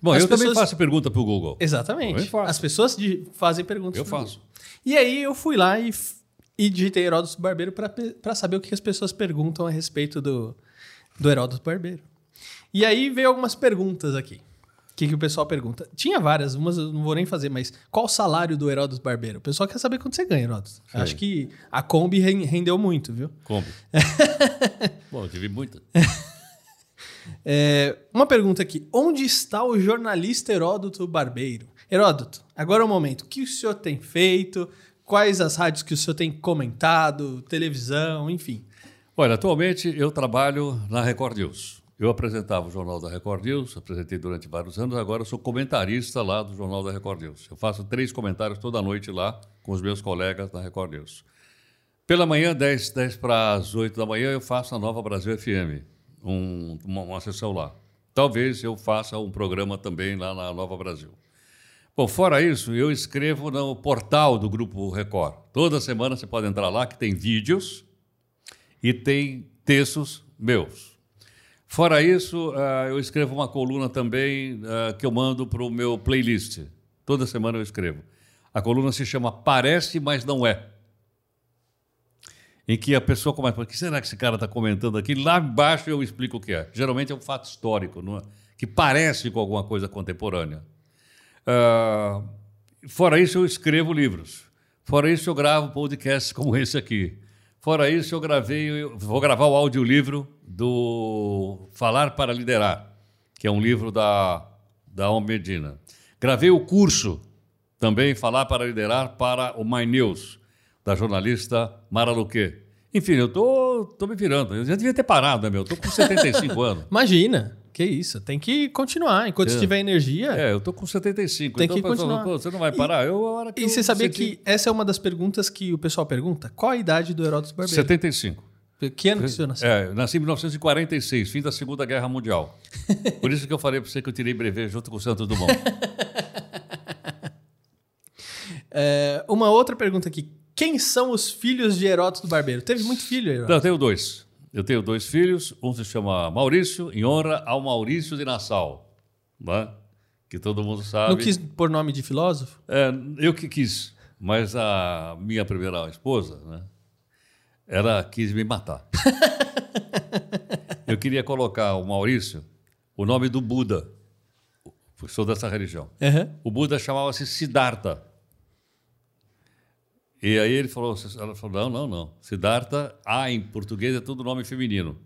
Bom, as eu pessoas... também faço pergunta para o Google. Exatamente. As pessoas fazem perguntas. Eu faço. Google. E aí eu fui lá e, e digitei Heródoto Barbeiro para saber o que as pessoas perguntam a respeito do, do Heródoto Barbeiro. E aí veio algumas perguntas aqui. O que, que o pessoal pergunta? Tinha várias, umas eu não vou nem fazer, mas qual o salário do Heródoto Barbeiro? O pessoal quer saber quanto você ganha, Heródoto. Acho que a Kombi rendeu muito, viu? Kombi. Bom, eu tive muito. É, uma pergunta aqui. Onde está o jornalista Heródoto Barbeiro? Heródoto, agora é o momento. O que o senhor tem feito? Quais as rádios que o senhor tem comentado? Televisão, enfim. Olha, atualmente eu trabalho na Record News. Eu apresentava o Jornal da Record News, apresentei durante vários anos, agora sou comentarista lá do Jornal da Record News. Eu faço três comentários toda noite lá com os meus colegas da Record News. Pela manhã, 10, 10 para as 8 da manhã, eu faço a Nova Brasil FM, um, uma, uma sessão lá. Talvez eu faça um programa também lá na Nova Brasil. Bom, fora isso, eu escrevo no portal do Grupo Record. Toda semana você pode entrar lá, que tem vídeos e tem textos meus. Fora isso, uh, eu escrevo uma coluna também uh, que eu mando para o meu playlist. Toda semana eu escrevo. A coluna se chama Parece, mas não é. Em que a pessoa começa, o que será que esse cara está comentando aqui? Lá embaixo eu explico o que é. Geralmente é um fato histórico, é? que parece com alguma coisa contemporânea. Uh, fora isso, eu escrevo livros. Fora isso, eu gravo podcasts como esse aqui. Fora isso, eu gravei, eu vou gravar o audiolivro do Falar para Liderar, que é um livro da, da Om Medina. Gravei o curso também Falar para Liderar para o My News, da jornalista Mara Luque. Enfim, eu tô, tô me virando. Eu já devia ter parado, né, meu? Eu tô com 75 anos. Imagina. Que isso, tem que continuar. Enquanto é. tiver energia. É, eu tô com 75. Tem então, que continuar. você não vai parar? E, eu, a hora que e você sabia que essa é uma das perguntas que o pessoal pergunta? Qual a idade do Heródoto Barbeiro? 75. Que ano que você nasceu? É, nasci em 1946, fim da Segunda Guerra Mundial. Por isso que eu falei para você que eu tirei brevet junto com o Santos Dumont. é, uma outra pergunta aqui. Quem são os filhos de Heródoto Barbeiro? Teve muito filho, Heródoto? Não, eu tenho dois. Eu tenho dois filhos, um se chama Maurício, em honra ao Maurício de Nassau, né? que todo mundo sabe. Não quis por nome de filósofo? É, eu que quis, mas a minha primeira esposa, né? ela quis me matar. eu queria colocar o Maurício o nome do Buda, sou dessa religião. Uhum. O Buda chamava-se Siddhartha. E aí ele falou, ela falou, não, não, não. Siddhartha, A em português é tudo nome feminino.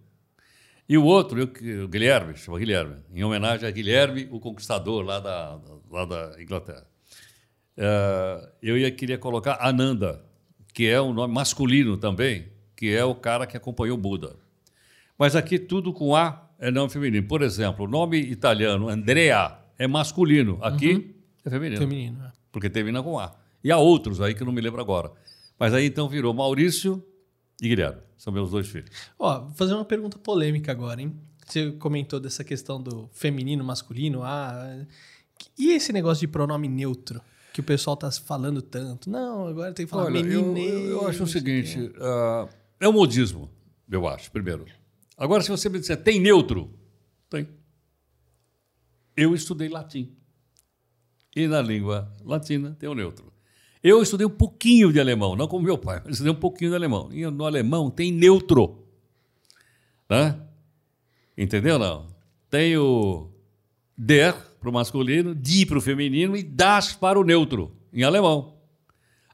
E o outro, eu, o Guilherme, chama Guilherme, em homenagem a Guilherme, o conquistador lá da, lá da Inglaterra. Uh, eu ia, queria colocar Ananda, que é um nome masculino também, que é o cara que acompanhou Buda. Mas aqui tudo com A é nome feminino. Por exemplo, o nome italiano Andrea é masculino, aqui uhum. é feminino. Feminino, é. Porque termina com A. E há outros aí que eu não me lembro agora. Mas aí então virou Maurício e Guilherme. São meus dois filhos. Ó, vou fazer uma pergunta polêmica agora, hein? Você comentou dessa questão do feminino, masculino. Ah, e esse negócio de pronome neutro? Que o pessoal tá falando tanto. Não, agora tem que falar Olha, eu, eu, acho o seguinte: ah, é o modismo, eu acho, primeiro. Agora, se você me disser, tem neutro? Tem. Eu estudei latim. E na língua latina tem o neutro. Eu estudei um pouquinho de alemão, não como meu pai, mas estudei um pouquinho de alemão. E no alemão tem neutro. Né? Entendeu não? Tem o der para o masculino, die para o feminino e das para o neutro, em alemão.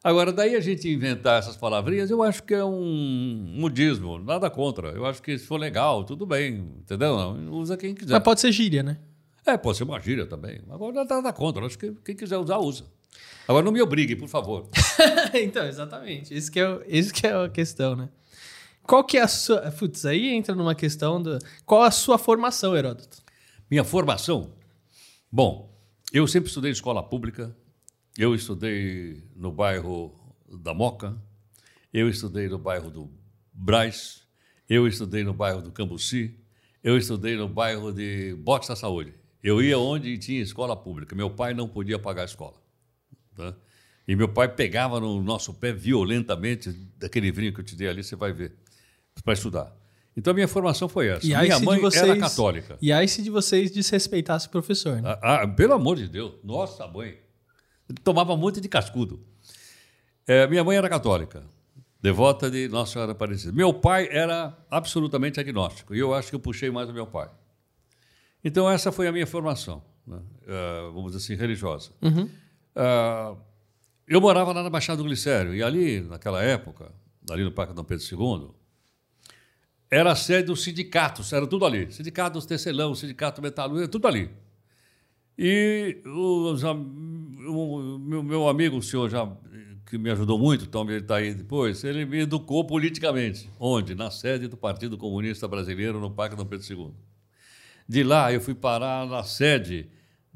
Agora, daí a gente inventar essas palavrinhas, eu acho que é um modismo, nada contra. Eu acho que se for legal, tudo bem, entendeu? Não, usa quem quiser. Mas pode ser gíria, né? É, pode ser uma gíria também. Agora nada contra, eu acho que quem quiser usar, usa. Agora não me obrigue, por favor. então, exatamente. Isso que, é, o- isso que é a questão, né? Qual que é a sua... Putz, aí entra numa questão do... Qual a sua formação, Heródoto? Minha formação? Bom, eu sempre estudei em escola pública, eu estudei no bairro da Moca, eu estudei no bairro do Braz, eu estudei no bairro do Cambuci, eu estudei no bairro de Bote da Saúde. Eu ia onde tinha escola pública. Meu pai não podia pagar a escola. Tá? E meu pai pegava no nosso pé violentamente, daquele livrinho que eu te dei ali, você vai ver, para estudar. Então a minha formação foi essa. E minha mãe vocês... era católica. E aí se de vocês desrespeitasse o professor, né? Ah, ah, pelo amor de Deus, nossa mãe. Ele tomava muito de cascudo. É, minha mãe era católica, devota de Nossa Senhora Aparecida. Meu pai era absolutamente agnóstico, e eu acho que eu puxei mais o meu pai. Então, essa foi a minha formação, né? Ah, vamos dizer assim, religiosa. Ah, eu morava lá na Baixada do Glicério, e ali, naquela época, ali no Parque Dom Pedro II, era a sede dos sindicatos, era tudo ali. Sindicato dos tecelão, sindicato metalúrgico, tudo ali. E o meu, meu amigo, o senhor já que me ajudou muito, então ele está aí depois, ele me educou politicamente. Onde? Na sede do Partido Comunista Brasileiro, no Parque Dom Pedro II. De lá, eu fui parar na sede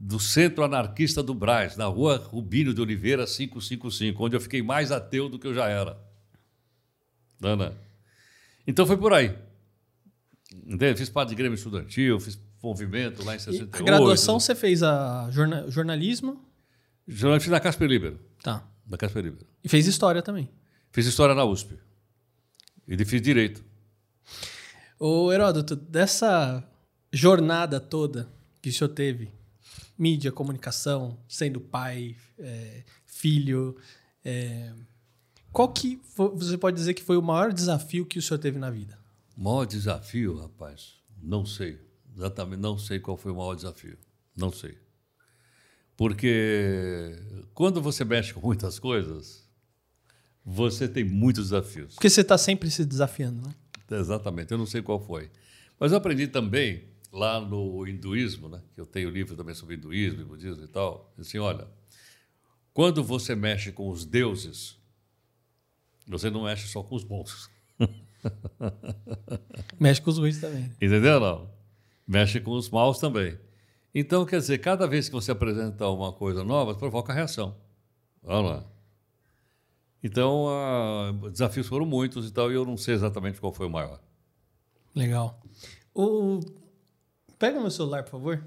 do Centro Anarquista do Brás, na rua Rubino de Oliveira 555, onde eu fiquei mais ateu do que eu já era. Dana. Então foi por aí. Entende? Fiz parte de Grêmio Estudantil, fiz movimento lá em E 68. a graduação você fez a jorna- jornalismo? Fiz na Casper Libero. Tá. Da Casper Libero. E fez história também. Fiz história na USP. E fiz direito. Ô Heródoto, dessa jornada toda que o senhor teve, mídia, comunicação, sendo pai, é, filho, é, qual que você pode dizer que foi o maior desafio que o senhor teve na vida? O maior desafio, rapaz, não sei. Exatamente, não sei qual foi o maior desafio. Não sei. Porque quando você mexe com muitas coisas, você tem muitos desafios. Porque você está sempre se desafiando, né? Exatamente, eu não sei qual foi. Mas eu aprendi também lá no hinduísmo, né, que eu tenho livro também sobre hinduísmo e budismo e tal, assim, olha, quando você mexe com os deuses, você não mexe só com os bons. Mexe com os ruins também. Entendeu? Não. Mexe com os maus também. Então, quer dizer, cada vez que você apresenta uma coisa nova, provoca reação. Vamos lá. Então, ah, desafios foram muitos e tal, e eu não sei exatamente qual foi o maior. Legal. O... Pega meu celular, por favor.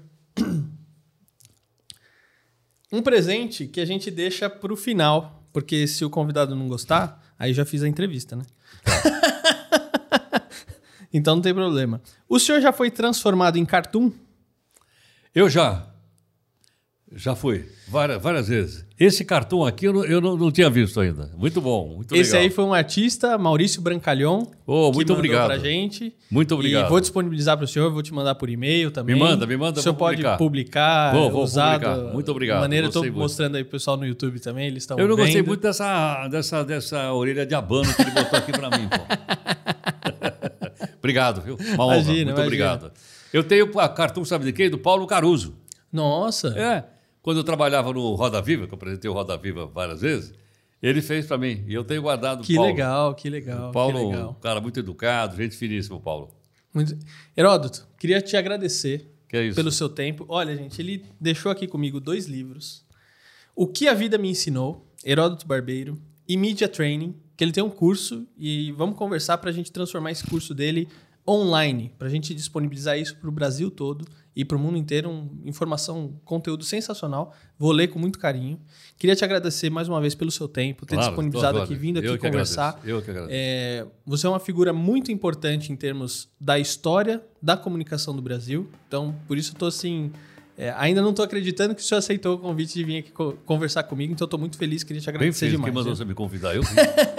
Um presente que a gente deixa pro final, porque se o convidado não gostar, aí já fiz a entrevista, né? então não tem problema. O senhor já foi transformado em cartoon? Eu já. Já fui. Várias, várias vezes. Esse cartão aqui eu não, eu não, não tinha visto ainda. Muito bom, muito Esse legal. aí foi um artista, Maurício Brancalhon. Oh, que muito mandou obrigado. pra gente. Muito obrigado. E vou disponibilizar para o senhor, vou te mandar por e-mail também. Me manda, me manda, O senhor pode publicar. publicar, Vou, vou usar publicar. Muito obrigado, maneira, eu gostei estou mostrando aí pro pessoal no YouTube também, eles estão Eu não gostei vendo. muito dessa, dessa, dessa orelha de abano que ele botou aqui para mim, pô. obrigado, viu? Uma honra. Imagina, muito imagina. obrigado. Eu tenho a cartão, sabe de quem? Do Paulo Caruso. Nossa, É. Quando eu trabalhava no Roda Viva, que eu apresentei o Roda Viva várias vezes, ele fez para mim. E eu tenho guardado o que Paulo. legal, que legal, Paulo, que um legal. cara muito educado, gente finíssima, o Paulo. Muito... Heródoto, queria te agradecer é pelo seu tempo. Olha, gente, ele deixou aqui comigo dois livros. O que a vida me ensinou, Heródoto Barbeiro, e Media Training, que ele tem um curso e vamos conversar para a gente transformar esse curso dele online, para a gente disponibilizar isso para o Brasil todo e para o mundo inteiro. Um, informação, conteúdo sensacional. Vou ler com muito carinho. Queria te agradecer mais uma vez pelo seu tempo, ter Claro, disponibilizado aqui, vindo aqui Eu conversar. eu que agradeço. É, você é uma figura muito importante em termos da história da comunicação do Brasil. Então, por isso eu tô assim. É, ainda não estou acreditando que o senhor aceitou o convite de vir aqui co- conversar comigo, então estou muito feliz, queria te Bem agradecer feliz. demais. Quem mandou você me convidar? Eu.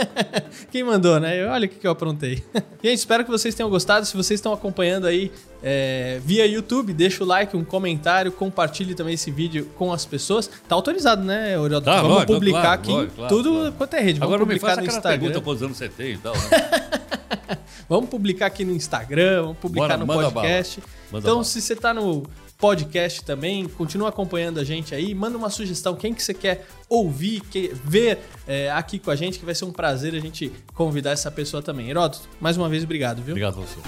Quem mandou, né? Eu- Olha o que, eu aprontei. Gente, espero que vocês tenham gostado. Se vocês estão acompanhando aí é, via YouTube, deixa o like, um comentário, compartilhe também esse vídeo com as pessoas. Tá autorizado, né, Orioldo? Tá, Vamos lógico, publicar claro, aqui lógico, claro, tudo claro. quanto é rede. Vamos Agora não me publicar faça no Instagram. pergunta quantos anos você tem e tal. Né? Vamos publicar aqui no Instagram, vamos publicar Bora, no podcast. então, bala. se você tá no podcast também. Continua acompanhando a gente aí. Manda uma sugestão, quem que você quer ouvir, que, ver é, aqui com a gente, que vai ser um prazer a gente convidar essa pessoa também. Heródoto, mais uma vez, obrigado, viu? Obrigado a você.